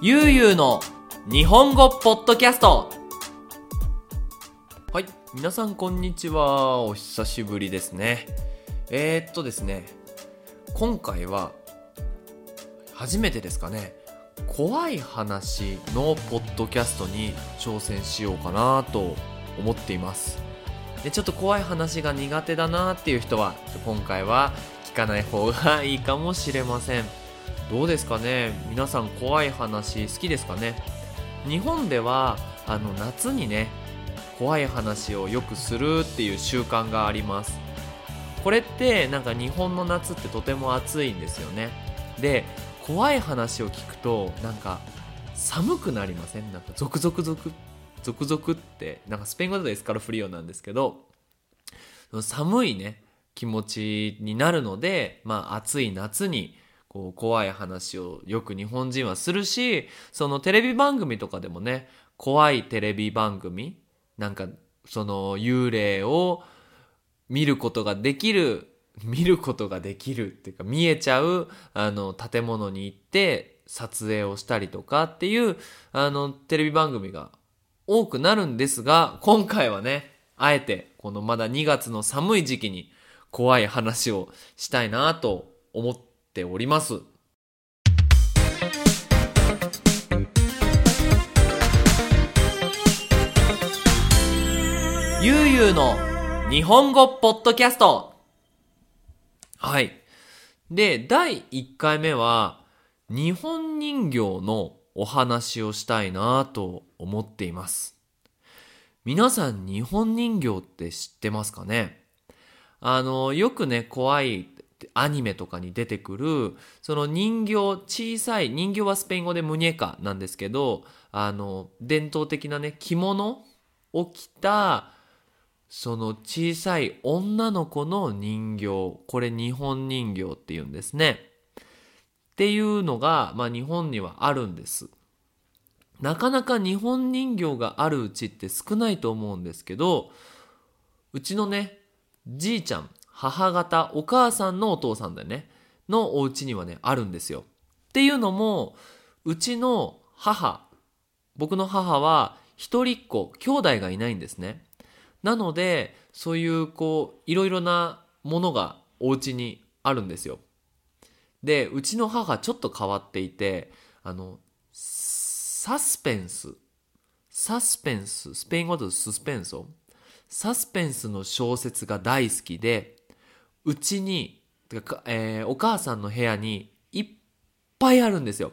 ゆうゆうの日本語ポッドキャスト。はい皆さんこんにちは。お久しぶりですね。えー、っとですね今回は初めてですかね。怖い話のポッドキャストに挑戦しようかなと思っています。でちょっと怖い話が苦手だなっていう人は今回は聞かない方がいいかもしれません。どうですかね？皆さん怖い話好きですかね？日本ではあの夏にね怖い話をよくするっていう習慣があります。これってなんか日本の夏ってとても暑いんですよね。で怖い話を聞くとなんか寒くなりません？なんかゾクゾクゾクゾクゾクってなんかスペイン語だとエスカルフリオなんですけど寒いね気持ちになるのでまあ暑い夏にこう怖い話をよく日本人はするしそのテレビ番組とかでもね怖いテレビ番組なんかその幽霊を見ることができる見ることができるっていうか見えちゃうあの建物に行って撮影をしたりとかっていうあのテレビ番組が多くなるんですが今回はねあえてこのまだ2月の寒い時期に怖い話をしたいなと思ってております。ゆうゆうの日本語ポッドキャスト。はい。で第1回目は日本人形のお話をしたいなと思っています。皆さん日本人形って知ってますかね？あのよくね怖いアニメとかに出てくるその人形小さい人形はスペイン語でムニエカなんですけどあの伝統的なね着物を着たその小さい女の子の人形これ日本人形っていうんですね。っていうのが、まあ、日本にはあるんです。なかなか日本人形があるうちって少ないと思うんですけどうちのねじいちゃん母方お母さんのお父さんだよね。のお家にはねあるんですよ。っていうのもうちの母僕の母は一人っ子兄弟がいないんですね。なのでそういうこういろいろなものがお家にあるんですよ。でうちの母ちょっと変わっていてあのサスペンス。サスペンススペイン語でススペンソサスペンスの小説が大好きでうちに、えー、お母さんの部屋にいっぱいあるんですよ。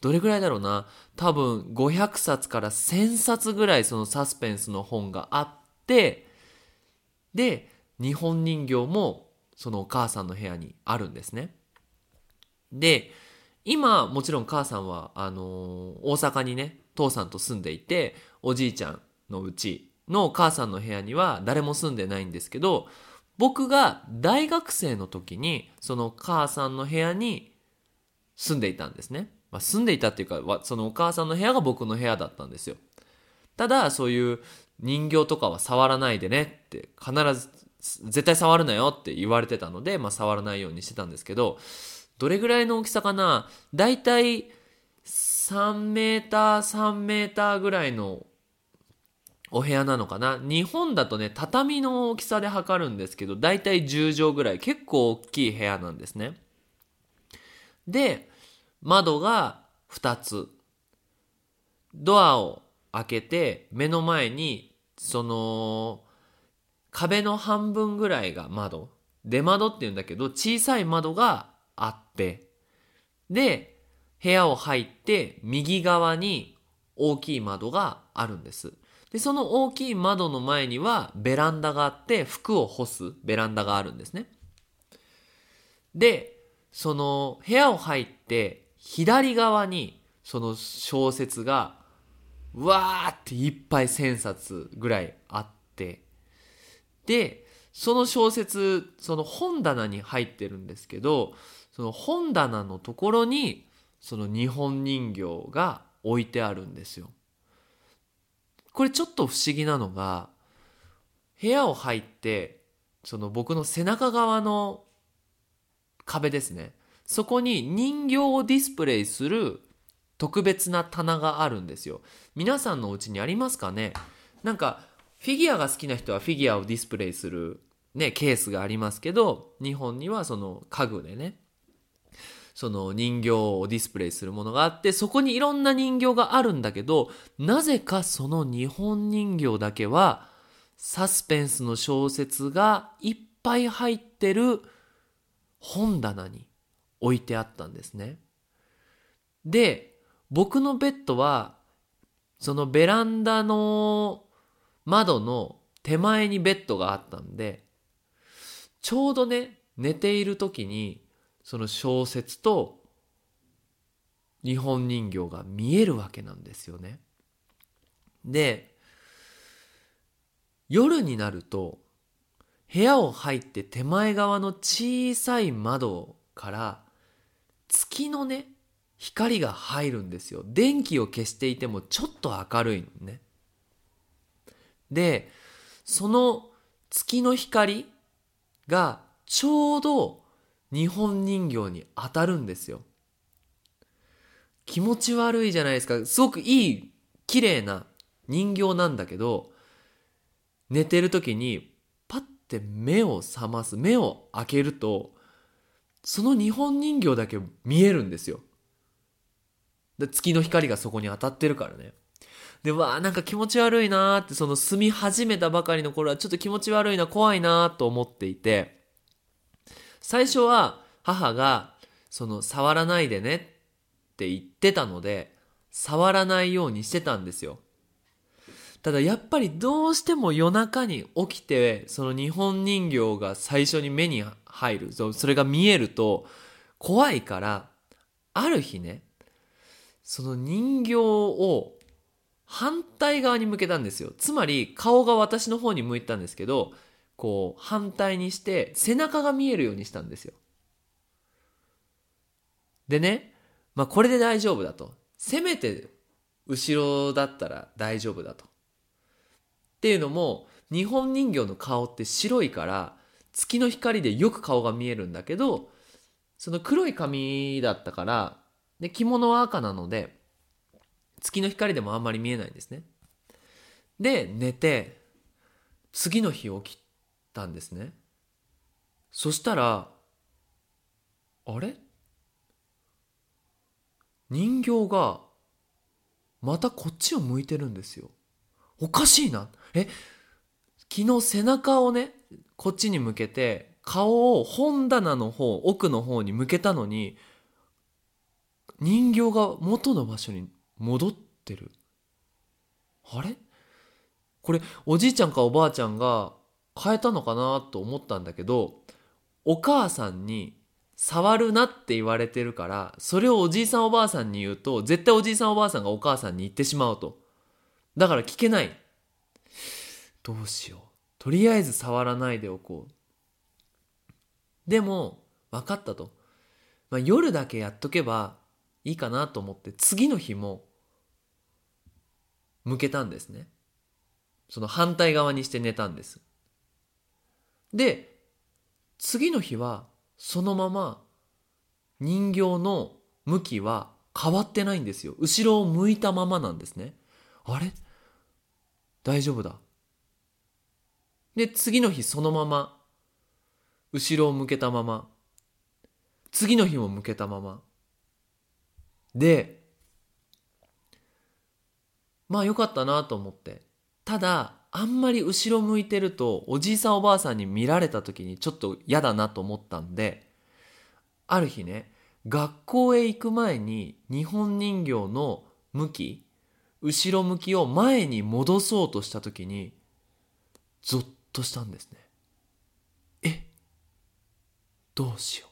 どれぐらいだろうな？多分500冊から1000冊ぐらいそのサスペンスの本があってで日本人形もそのお母さんの部屋にあるんですね。で今もちろん母さんはあのー、大阪にね父さんと住んでいておじいちゃんのうちの母さんの部屋には誰も住んでないんですけど僕が大学生の時にその母さんの部屋に住んでいたんですね、まあ、住んでいたっていうかそのお母さんの部屋が僕の部屋だったんですよ。ただそういう人形とかは触らないでねって必ず絶対触るなよって言われてたので、まあ、触らないようにしてたんですけどどれぐらいの大きさかな？だいたい3メーター3メーターぐらいのお部屋なのかな？日本だとね畳の大きさで測るんですけどだいたい10畳ぐらい。結構大きい部屋なんですね。で窓が2つ。ドアを開けて目の前にその壁の半分ぐらいが窓。出窓っていうんだけど小さい窓があって。で部屋を入って右側に大きい窓があるんです。で、その大きい窓の前にはベランダがあって服を干すベランダがあるんですね。で、その部屋を入って左側にその小説がわーっていっぱい千冊ぐらいあってでその小説その本棚に入ってるんですけどその本棚のところにその日本人形が置いてあるんですよ。これちょっと不思議なのが部屋を入ってその僕の背中側の壁ですね。そこに人形をディスプレイする特別な棚があるんですよ。皆さんのお家にありますかね？なんか、フィギュアが好きな人はフィギュアをディスプレイする、ね、ケースがありますけど、日本にはその家具でね、その人形をディスプレイするものがあって、そこにいろんな人形があるんだけど、なぜかその日本人形だけは、サスペンスの小説がいっぱい入ってる本棚に置いてあったんですね。で、僕のベッドは、そのベランダの窓の手前にベッドがあったんで、ちょうどね、寝ている時に、その小説と日本人形が見えるわけなんですよね。で、夜になると、部屋を入って手前側の小さい窓から月のね、光が入るんですよ。電気を消していてもちょっと明るいのね。で、その月の光がちょうど日本人形に当たるんですよ。気持ち悪いじゃないですか。すごくいい、綺麗な人形なんだけど、寝てる時にパッて目を覚ます、目を開けると、その日本人形だけ見えるんですよ。で月の光がそこに当たってるからね。で、わあ、なんか気持ち悪いなーって、その住み始めたばかりの頃はちょっと気持ち悪いな、怖いなーと思っていて、最初は母が、その、触らないでねって言ってたので、触らないようにしてたんですよ。ただやっぱりどうしても夜中に起きて、その日本人形が最初に目に入る、それが見えると怖いから、ある日ね、その人形を反対側に向けたんですよ。つまり顔が私の方に向いたんですけど、こう反対にして背中が見えるようにしたんですよ。でね、まあこれで大丈夫だと。せめて後ろだったら大丈夫だと。っていうのも、日本人形の顔って白いから、月の光でよく顔が見えるんだけど、その黒い髪だったから、で、着物は赤なので、月の光でもあんまり見えないんですね。で、寝て、次の日起きたんですね。そしたら、あれ？人形が、またこっちを向いてるんですよ。おかしいな。え、昨日背中をね、こっちに向けて、顔を本棚の方、奥の方に向けたのに、人形が元の場所に戻ってる。あれ？これ、おじいちゃんかおばあちゃんが変えたのかなと思ったんだけど、お母さんに触るなって言われてるから、それをおじいさんおばあさんに言うと、絶対おじいさんおばあさんがお母さんに言ってしまうと。だから聞けない。どうしよう。とりあえず触らないでおこう。でも、分かったと。まあ、夜だけやっとけばいいかなと思って、次の日も向けたんですね。その反対側にして寝たんです。で、次の日はそのまま人形の向きは変わってないんですよ。後ろを向いたままなんですね。あれ？大丈夫だ。で、次の日そのまま、後ろを向けたまま、次の日も向けたまま。で、まあよかったなと思って。ただ、あんまり後ろ向いてると、おじいさんおばあさんに見られた時にちょっと嫌だなと思ったんで、ある日ね、学校へ行く前に日本人形の向き、後ろ向きを前に戻そうとした時に、ゾッとしたんですね。えどうしよう。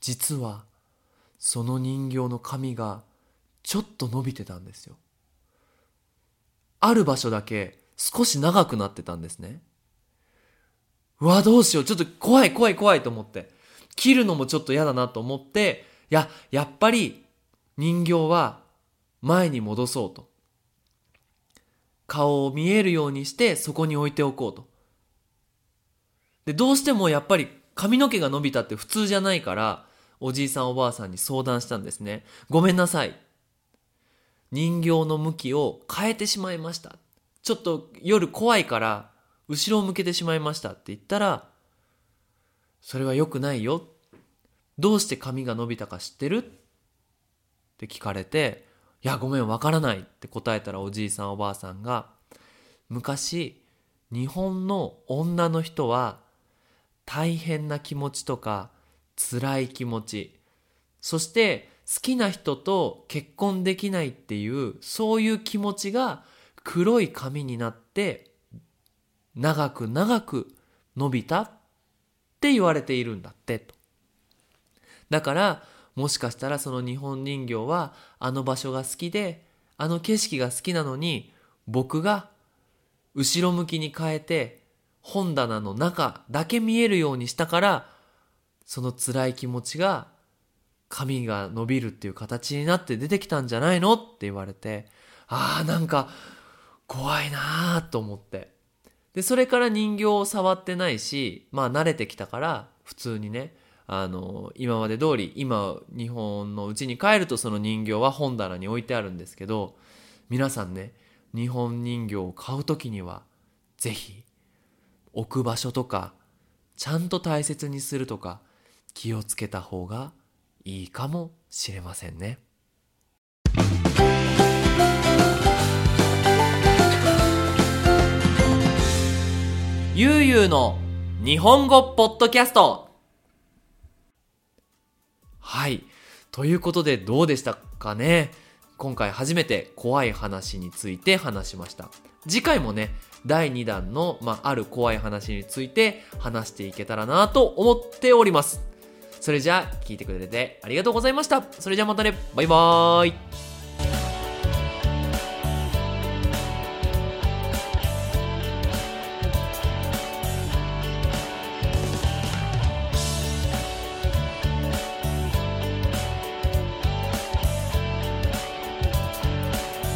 実は、その人形の髪がちょっと伸びてたんですよ。ある場所だけ少し長くなってたんですね。うわ、どうしよう。ちょっと怖い怖い怖いと思って。切るのもちょっと嫌だなと思って、いや、やっぱり人形は前に戻そうと。顔を見えるようにしてそこに置いておこうと。で、どうしてもやっぱり髪の毛が伸びたって普通じゃないから、おじいさんおばあさんに相談したんですね。ごめんなさい。人形の向きを変えてしまいました。ちょっと夜怖いから後ろを向けてしまいましたって言ったら、それは良くないよ。どうして髪が伸びたか知ってる？って聞かれて、いや、ごめん、わからないって答えたらおじいさんおばあさんが、昔、日本の女の人は大変な気持ちとか辛い気持ち、そして好きな人と結婚できないっていうそういう気持ちが黒い髪になって長く長く伸びたって言われているんだってと。だからもしかしたらその日本人形はあの場所が好きであの景色が好きなのに僕が後ろ向きに変えて本棚の中だけ見えるようにしたからその辛い気持ちが髪が伸びるっていう形になって出てきたんじゃないのって言われてああなんか怖いなーと思って。でそれから人形を触ってないしまあ慣れてきたから普通にねあの今まで通り今日本のうちに帰るとその人形は本棚に置いてあるんですけど皆さんね日本人形を買う時にはぜひ置く場所とかちゃんと大切にするとか気をつけた方がいいかもしれませんね。ゆうゆうの日本語ポッドキャストはい。ということでどうでしたかね？今回初めて怖い話について話しました。次回もね、第2弾の、まあ、ある怖い話について話していけたらなと思っております。それじゃあ、聞いてくれてありがとうございました。それじゃあまたね、バイバーイ。